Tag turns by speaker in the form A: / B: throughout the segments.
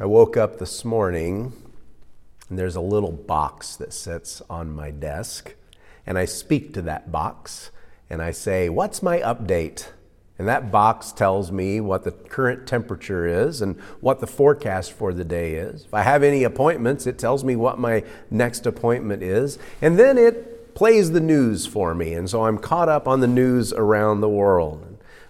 A: I woke up this morning and there's a little box that sits on my desk. And I speak to that box and I say, What's my update? And that box tells me what the current temperature is and what the forecast for the day is. If I have any appointments, it tells me what my next appointment is. And then it plays the news for me. And so I'm caught up on the news around the world.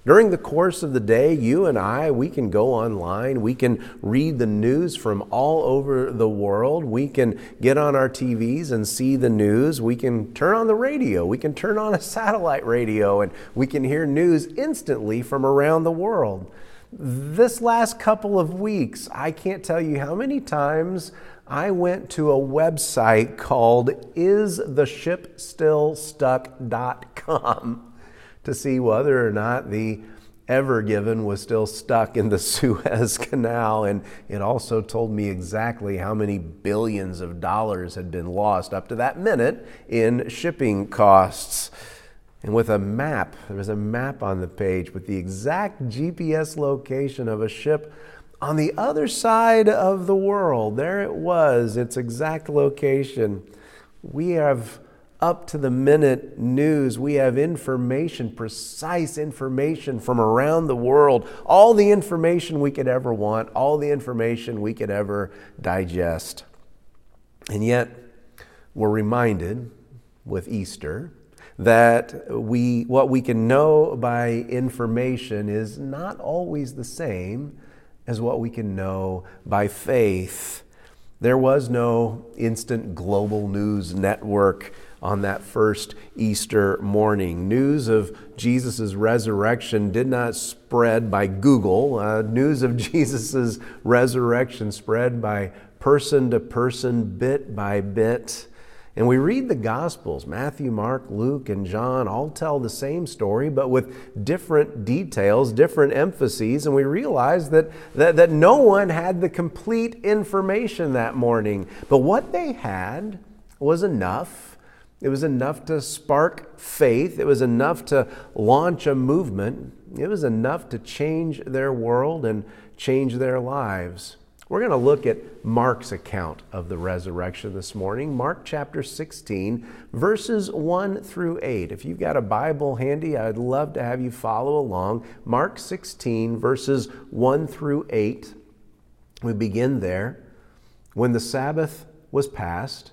A: During the course of the day, you and I, we can go online, we can read the news from all over the world, we can get on our TVs and see the news, we can turn on the radio, we can turn on a satellite radio, and we can hear news instantly from around the world. This last couple of weeks, I can't tell you how many times I went to a website called istheshipstillstuck.com to see whether or not the Ever Given was still stuck in the Suez Canal. And it also told me exactly how many billions of dollars had been lost up to that minute in shipping costs. And with a map, there was a map on the page with the exact GPS location of a ship on the other side of the world. There it was, its exact location. We have up to the minute news. We have information, precise information from around the world, all the information we could ever want, all the information we could ever digest. And yet, we're reminded with Easter that we, what we can know by information is not always the same as what we can know by faith. There was no instant global news network on that first Easter morning. News of Jesus' resurrection did not spread by Google. Uh, news of Jesus' resurrection spread by person to person, bit by bit. And we read the Gospels Matthew, Mark, Luke, and John all tell the same story, but with different details, different emphases. And we realize that, that, that no one had the complete information that morning. But what they had was enough it was enough to spark faith. It was enough to launch a movement. It was enough to change their world and change their lives. We're going to look at Mark's account of the resurrection this morning. Mark chapter 16, verses 1 through 8. If you've got a Bible handy, I'd love to have you follow along. Mark 16, verses 1 through 8. We begin there. When the Sabbath was past,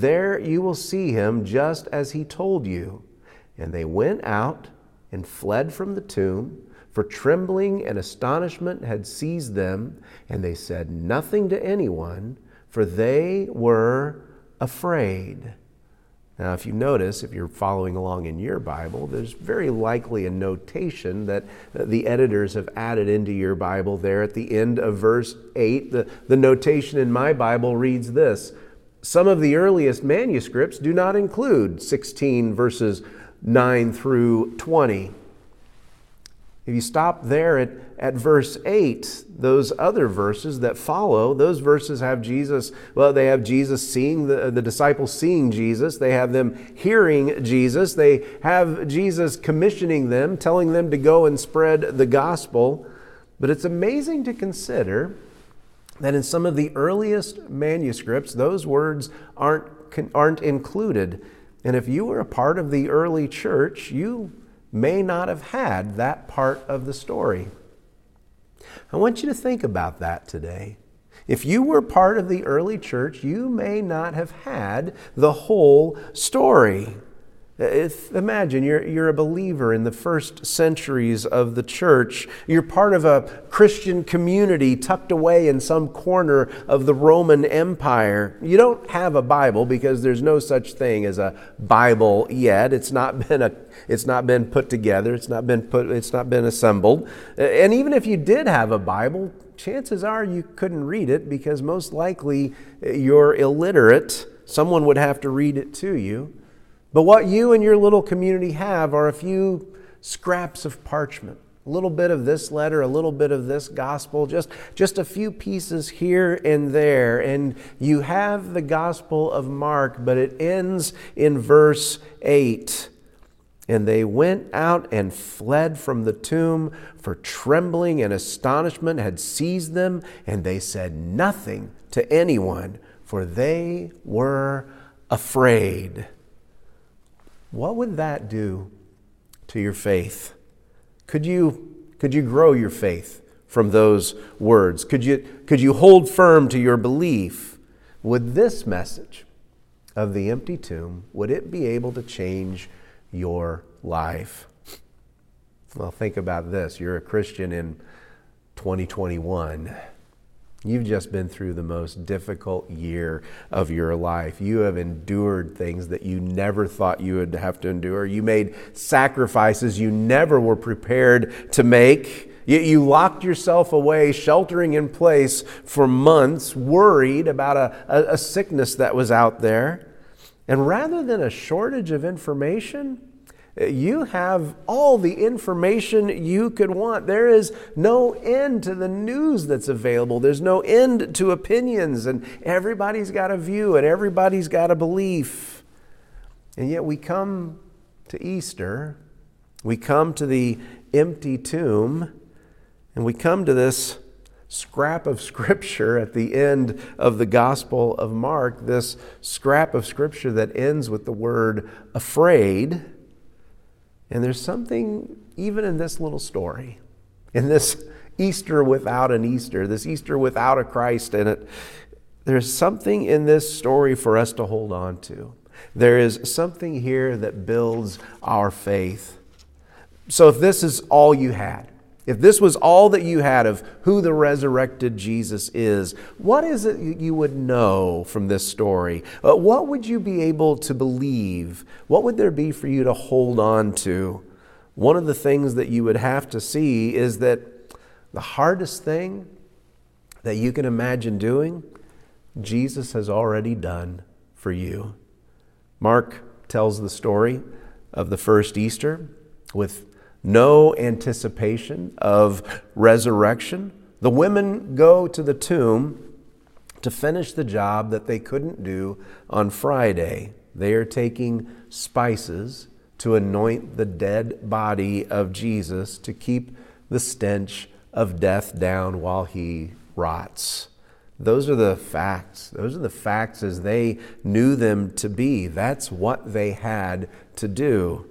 A: there you will see him just as he told you. And they went out and fled from the tomb, for trembling and astonishment had seized them, and they said nothing to anyone, for they were afraid. Now, if you notice, if you're following along in your Bible, there's very likely a notation that the editors have added into your Bible there at the end of verse 8. The, the notation in my Bible reads this some of the earliest manuscripts do not include 16 verses 9 through 20. If you stop there at, at verse 8, those other verses that follow, those verses have Jesus, well, they have Jesus seeing, the, the disciples seeing Jesus. They have them hearing Jesus. They have Jesus commissioning them, telling them to go and spread the gospel. But it's amazing to consider that in some of the earliest manuscripts, those words aren't, aren't included. And if you were a part of the early church, you may not have had that part of the story. I want you to think about that today. If you were part of the early church, you may not have had the whole story. If, imagine you're, you're a believer in the first centuries of the church. You're part of a Christian community tucked away in some corner of the Roman Empire. You don't have a Bible because there's no such thing as a Bible yet. It's not been, a, it's not been put together, it's not been, put, it's not been assembled. And even if you did have a Bible, chances are you couldn't read it because most likely eh, you're illiterate. Someone would have to read it to you. But what you and your little community have are a few scraps of parchment. A little bit of this letter, a little bit of this gospel, just, just a few pieces here and there. And you have the gospel of Mark, but it ends in verse 8. And they went out and fled from the tomb, for trembling and astonishment had seized them, and they said nothing to anyone, for they were afraid. What would that do to your faith? Could you, could you grow your faith from those words? Could you, could you hold firm to your belief? Would this message of the empty tomb, would it be able to change your life? Well, think about this. You're a Christian in 2021. You've just been through the most difficult year of your life. You have endured things that you never thought you would have to endure. You made sacrifices you never were prepared to make. You, locked yourself away, sheltering in place for months, worried about a, a, a sickness that was out there. And rather than a shortage of information, you have all the information you could want. There is no end to the news that's available. There's no end to opinions, and everybody's got a view and everybody's got a belief. And yet we come to Easter, we come to the empty tomb, and we come to this scrap of scripture at the end of the Gospel of Mark, this scrap of scripture that ends with the word afraid. And there's something, even in this little story, in this Easter without an Easter, this Easter without a Christ in it, there's something in this story for us to hold on to. There is something here that builds our faith. So, if this is all you had, if this was all that you had of who the resurrected Jesus is, what is it you would know from this story? Uh, what would you be able to believe? What would there be for you to hold on to? One of the things that you would have to see is that the hardest thing that you can imagine doing, Jesus has already done for you. Mark tells the story of the first Easter with no anticipation of resurrection. The women go to the tomb to finish the job that they couldn't do on Friday. They are taking spices to anoint the dead body of Jesus to keep the stench of death down while he rots. Those are the facts. Those are the facts as they knew them to be. That's what they had to do.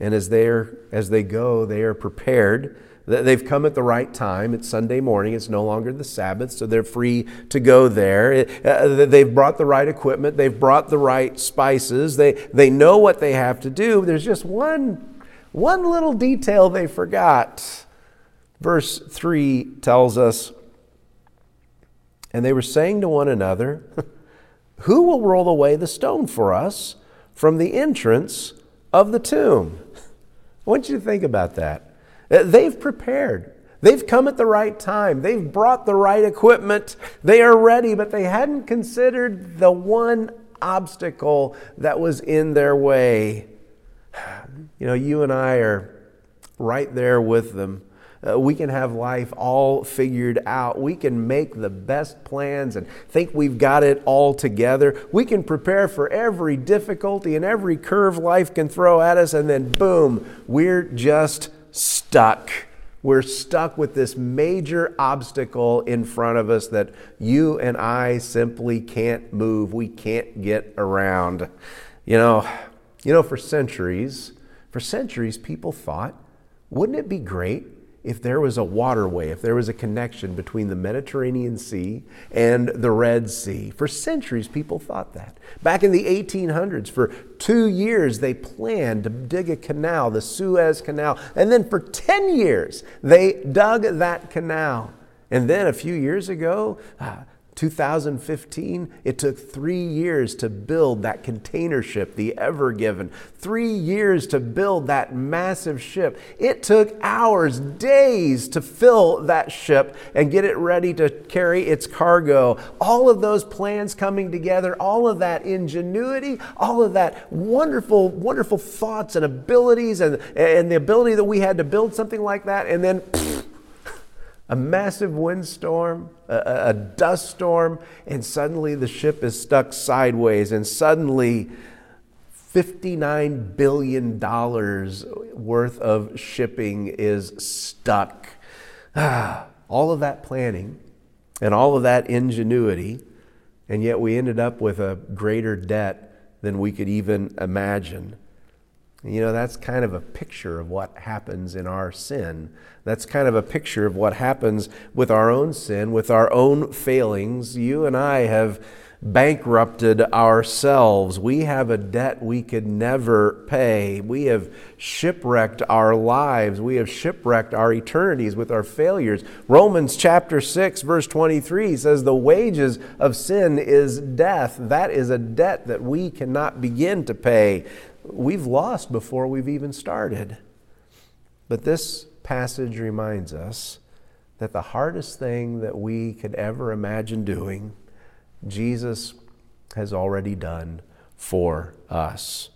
A: And as, they're, as they go, they are prepared. They've come at the right time. It's Sunday morning. It's no longer the Sabbath, so they're free to go there. Uh, they've brought the right equipment. They've brought the right spices. They, they know what they have to do. There's just one, one little detail they forgot. Verse 3 tells us, And they were saying to one another, Who will roll away the stone for us from the entrance of the tomb? I want you to think about that. Uh, they've prepared. They've come at the right time. They've brought the right equipment. They are ready, but they hadn't considered the one obstacle that was in their way. You know, you and I are right there with them. Uh, we can have life all figured out. We can make the best plans and think we've got it all together. We can prepare for every difficulty and every curve life can throw at us, and then boom, we're just stuck. We're stuck with this major obstacle in front of us that you and I simply can't move. We can't get around. You know, you know, for centuries, for centuries, people thought, wouldn't it be great if there was a waterway, if there was a connection between the Mediterranean Sea and the Red Sea. For centuries, people thought that. Back in the 1800s, for two years, they planned to dig a canal, the Suez Canal. And then for 10 years, they dug that canal. And then a few years ago, uh, 2015, it took three years to build that container ship, the Ever Given. Three years to build that massive ship. It took hours, days to fill that ship and get it ready to carry its cargo. All of those plans coming together, all of that ingenuity, all of that wonderful, wonderful thoughts and abilities, and, and the ability that we had to build something like that, and then. Pfft, a massive windstorm, a, a, dust storm, and suddenly the ship is stuck sideways, and suddenly $59 billion worth of shipping is stuck. all of that planning and all of that ingenuity, and yet we ended up with a greater debt than we could even imagine. You know, that's kind of a picture of what happens in our sin. That's kind of a picture of what happens with our own sin, with our own failings. You and I have bankrupted ourselves. We have a debt we could never pay. We have shipwrecked our lives. We have shipwrecked our eternities with our failures. Romans chapter 6, verse 23 says, The wages of sin is death. That is a debt that we cannot begin to pay we've lost before we've even started. But this passage reminds us that the hardest thing that we could ever imagine doing, Jesus has already done for us.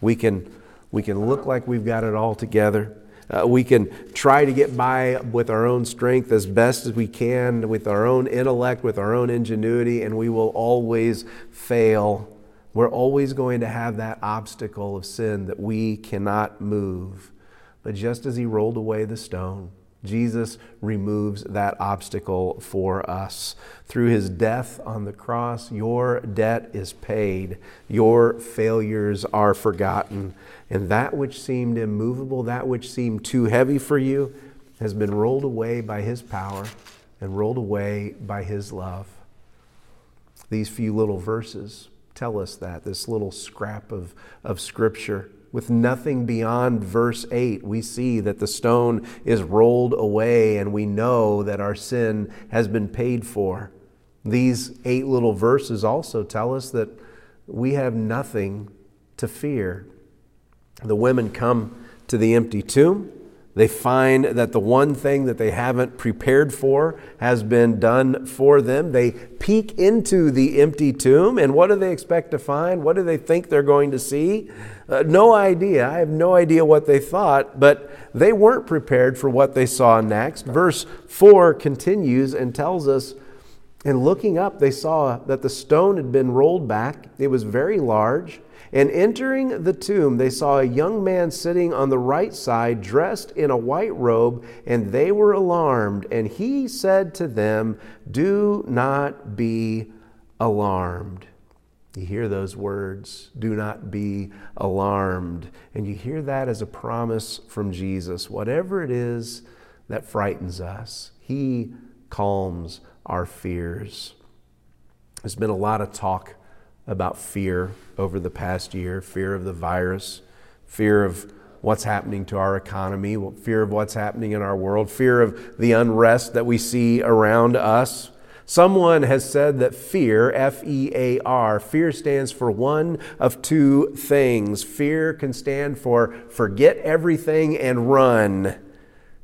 A: We can, we can look like we've got it all together. Uh, we can try to get by with our own strength as best as we can, with our own intellect, with our own ingenuity, and we will always fail we're always going to have that obstacle of sin that we cannot move. But just as He rolled away the stone, Jesus removes that obstacle for us. Through his death on the cross, your debt is paid, your failures are forgotten, and that which seemed immovable, that which seemed too heavy for you, has been rolled away by his power and rolled away by his love. These few little verses tell us that, this little scrap of, of Scripture. With nothing beyond verse 8, we see that the stone is rolled away and we know that our sin has been paid for. These eight little verses also tell us that we have nothing to fear. The women come to the empty tomb. They find that the one thing that they haven't prepared for has been done for them. They peek into the empty tomb, and what do they expect to find? What do they think they're going to see? Uh, no idea. I have no idea what they thought, but they weren't prepared for what they saw next. Verse 4 continues and tells us and looking up, they saw that the stone had been rolled back. It was very large. And entering the tomb, they saw a young man sitting on the right side, dressed in a white robe, and they were alarmed. And he said to them, Do not be alarmed. You hear those words, do not be alarmed. And you hear that as a promise from Jesus. Whatever it is that frightens us, He calms our fears. There's been a lot of talk about fear over the past year fear of the virus, fear of what's happening to our economy, fear of what's happening in our world, fear of the unrest that we see around us. Someone has said that fear, F E A R, fear stands for one of two things. Fear can stand for forget everything and run.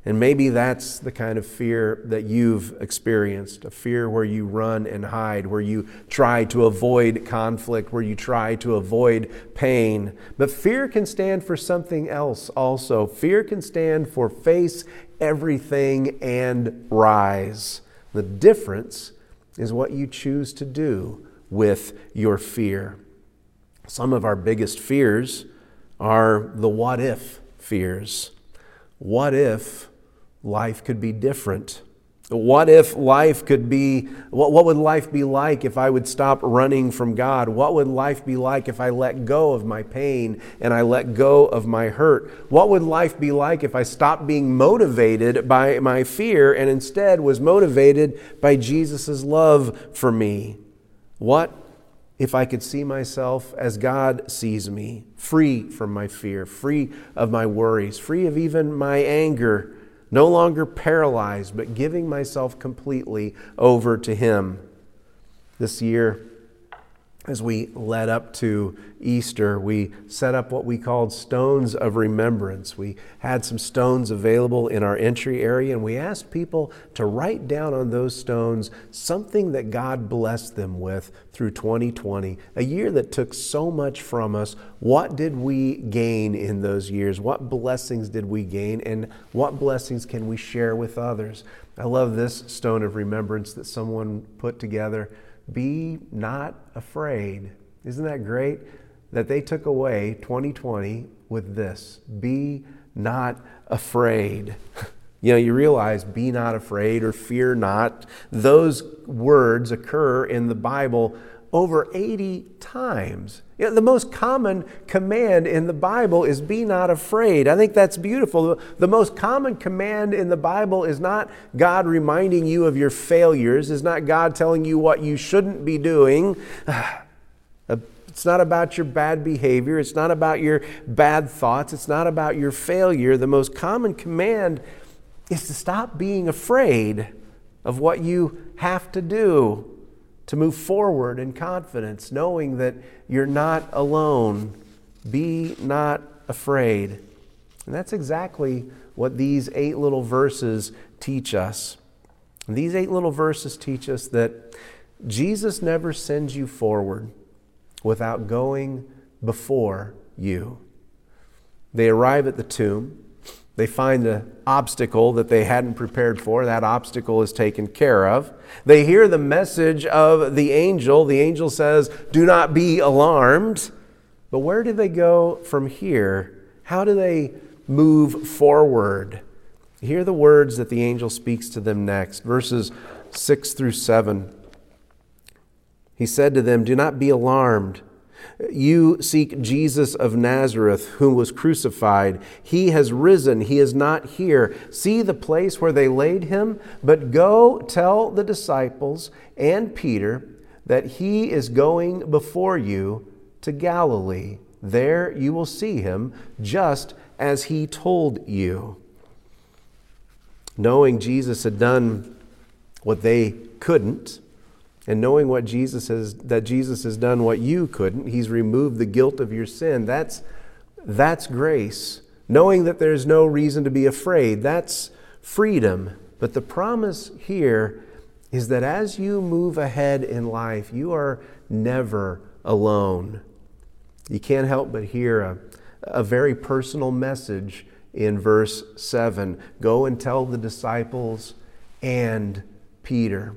A: And maybe that's the kind of fear that you've experienced a fear where you run and hide, where you try to avoid conflict, where you try to avoid pain. But fear can stand for something else also. Fear can stand for face everything and rise. The difference is what you choose to do with your fear. Some of our biggest fears are the what if fears. What if life could be different. What if life could be, what, what would life be like if I would stop running from God? What would life be like if I let go of my pain and I let go of my hurt? What would life be like if I stopped being motivated by my fear and instead was motivated by Jesus' love for me? What if I could see myself as God sees me, free from my fear, free of my worries, free of even my anger? No longer paralyzed, but giving myself completely over to Him. This year, as we led up to Easter, we set up what we called stones of remembrance. We had some stones available in our entry area, and we asked people to write down on those stones something that God blessed them with through 2020, a year that took so much from us. What did we gain in those years? What blessings did we gain, and what blessings can we share with others? I love this stone of remembrance that someone put together. Be not afraid. Isn't that great? That they took away 2020 with this Be not afraid. You know, you realize be not afraid or fear not. Those words occur in the Bible over 80 times. You know, the most common command in the Bible is be not afraid. I think that's beautiful. The most common command in the Bible is not God reminding you of your failures, is not God telling you what you shouldn't be doing. Uh, it's not about your bad behavior. It's not about your bad thoughts. It's not about your failure. The most common command is to stop being afraid of what you have to do to move forward in confidence, knowing that you're not alone. Be not afraid. And that's exactly what these eight little verses teach us. And these eight little verses teach us that Jesus never sends you forward without going before you. They arrive at the tomb. They find the obstacle that they hadn't prepared for. That obstacle is taken care of. They hear the message of the angel. The angel says, Do not be alarmed. But where do they go from here? How do they move forward? Hear the words that the angel speaks to them next, verses 6 through 7. He said to them, Do not be alarmed. You seek Jesus of Nazareth, who was crucified. He has risen. He is not here. See the place where they laid him, but go tell the disciples and Peter that he is going before you to Galilee. There you will see him, just as he told you. Knowing Jesus had done what they couldn't, and knowing what Jesus has that Jesus has done what you couldn't, he's removed the guilt of your sin. That's that's grace. Knowing that there's no reason to be afraid, that's freedom. But the promise here is that as you move ahead in life, you are never alone. You can't help but hear a, a very personal message in verse 7 Go and tell the disciples and Peter.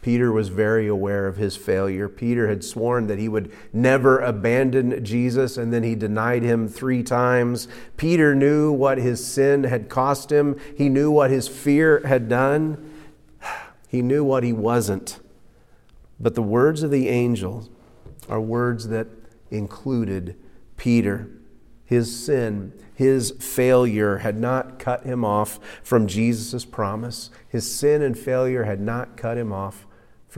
A: Peter was very aware of his failure. Peter had sworn that he would never abandon Jesus, and then he denied him three times. Peter knew what his sin had cost him, he knew what his fear had done, he knew what he wasn't. But the words of the angel are words that included Peter. His sin, his failure had not cut him off from Jesus' promise. His sin and failure had not cut him off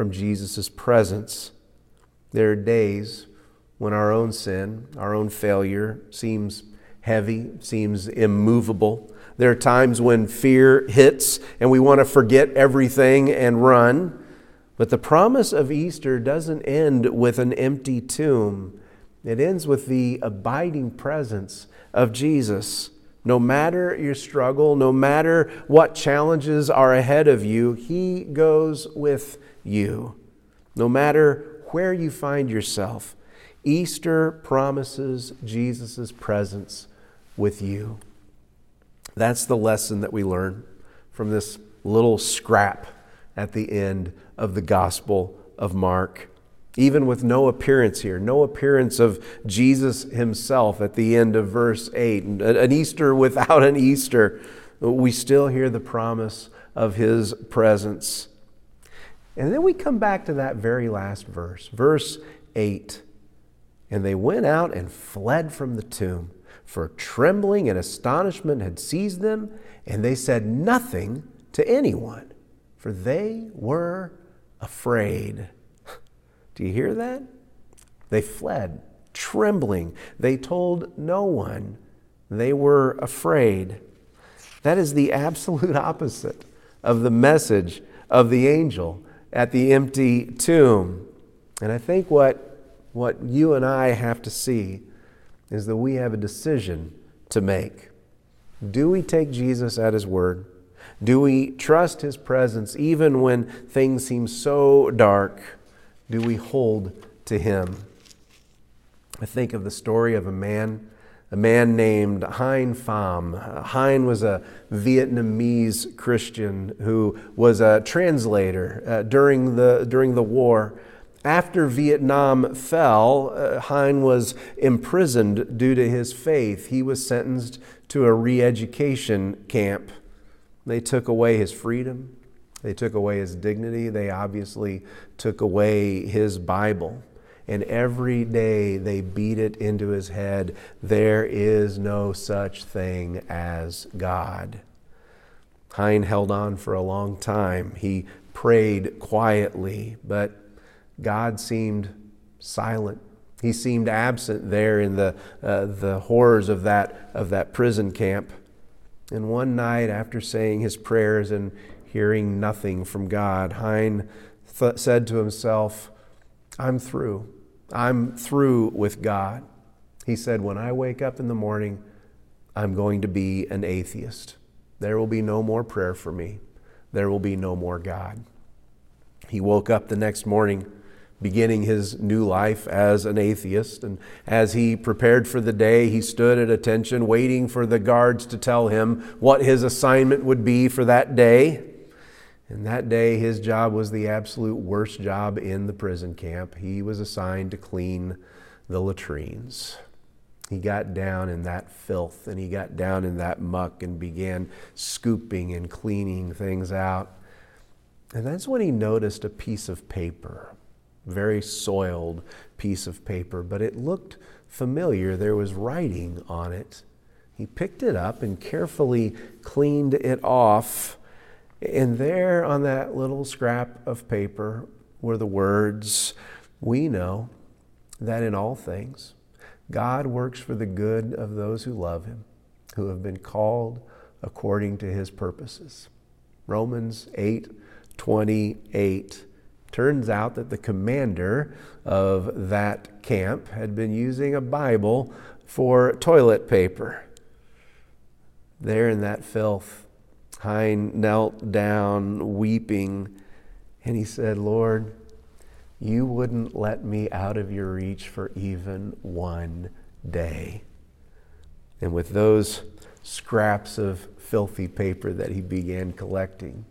A: from Jesus' presence. There are days when our own sin, our own failure seems heavy, seems immovable. There are times when fear hits and we want to forget everything and run. But the promise of Easter doesn't end with an empty tomb, it ends with the abiding presence of Jesus. No matter your struggle, no matter what challenges are ahead of you, He goes with you. No matter where you find yourself, Easter promises Jesus' presence with you. That's the lesson that we learn from this little scrap at the end of the Gospel of Mark. Even with no appearance here, no appearance of Jesus himself at the end of verse 8, an Easter without an Easter, we still hear the promise of his presence. And then we come back to that very last verse, verse 8. And they went out and fled from the tomb, for trembling and astonishment had seized them, and they said nothing to anyone, for they were afraid. Do you hear that? They fled, trembling. They told no one. They were afraid. That is the absolute opposite of the message of the angel at the empty tomb. And I think what, what you and I have to see is that we have a decision to make. Do we take Jesus at his word? Do we trust his presence even when things seem so dark? Do we hold to him? I think of the story of a man a man named Hien Pham. Hien was a Vietnamese Christian who was a translator uh, during, the, during the war. After Vietnam fell, uh, Hien was imprisoned due to his faith. He was sentenced to a re education camp. They took away his freedom, they took away his dignity, they obviously took away his Bible and every day they beat it into his head there is no such thing as God. Hien held on for a long time. He prayed quietly, but God seemed silent. He seemed absent there in the, uh, the horrors of that, of that prison camp. And one night, after saying his prayers and hearing nothing from God, Hien th- said to himself, I'm through. I'm through with God. He said, When I wake up in the morning, I'm going to be an atheist. There will be no more prayer for me. There will be no more God. He woke up the next morning, beginning his new life as an atheist. And as he prepared for the day, he stood at attention, waiting for the guards to tell him what his assignment would be for that day. And that day, his job was the absolute worst job in the prison camp. He was assigned to clean the latrines. He got down in that filth and he got down in that muck and began scooping and cleaning things out. And that's when he noticed a piece of paper, very soiled piece of paper, but it looked familiar. There was writing on it. He picked it up and carefully cleaned it off and there on that little scrap of paper were the words, We know that in all things God works for the good of those who love him, who have been called according to his purposes. Romans 8 28. Turns out that the commander of that camp had been using a Bible for toilet paper. There in that filth, Hien knelt down weeping and he said, Lord, you wouldn't let me out of your reach for even one day. And with those scraps of filthy paper that he began collecting,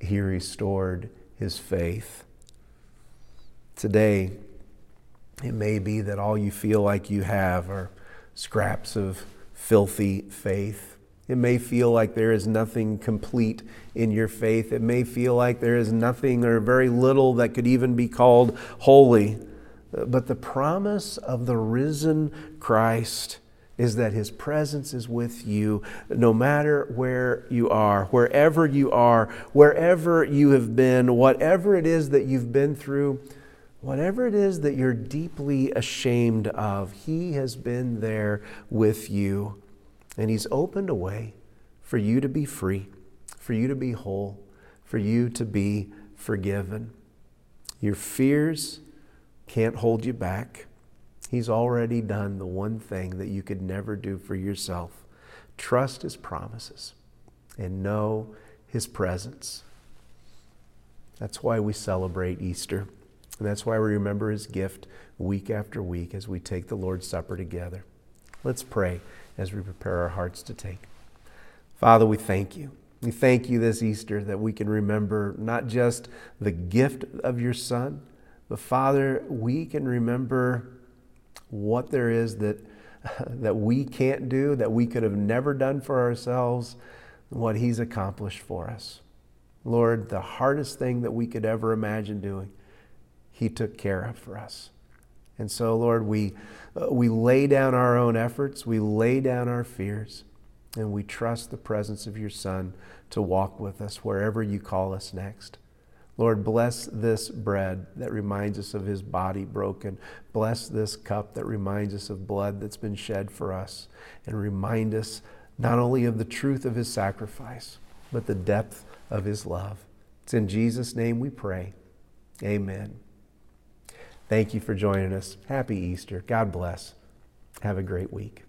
A: he restored his faith. Today, it may be that all you feel like you have are scraps of filthy faith. It may feel like there is nothing complete in your faith. It may feel like there is nothing or very little that could even be called holy. But the promise of the risen Christ is that his presence is with you no matter where you are, wherever you are, wherever you have been, whatever it is that you've been through, whatever it is that you're deeply ashamed of, he has been there with you. And He's opened a way for you to be free, for you to be whole, for you to be forgiven. Your fears can't hold you back. He's already done the one thing that you could never do for yourself. Trust His promises and know His presence. That's why we celebrate Easter. And that's why we remember His gift week after week as we take the Lord's Supper together. Let's pray as we prepare our hearts to take. Father, we thank you. We thank you this Easter that we can remember not just the gift of your Son, but Father, we can remember what there is that, that we can't do, that we could have never done for ourselves, what He's accomplished for us. Lord, the hardest thing that we could ever imagine doing, He took care of for us. And so, Lord, we, uh, we lay down our own efforts, we lay down our fears, and we trust the presence of your Son to walk with us wherever you call us next. Lord, bless this bread that reminds us of his body broken. Bless this cup that reminds us of blood that's been shed for us. And remind us not only of the truth of his sacrifice, but the depth of his love. It's in Jesus' name we pray. Amen. Thank you for joining us. Happy Easter. God bless. Have a great week.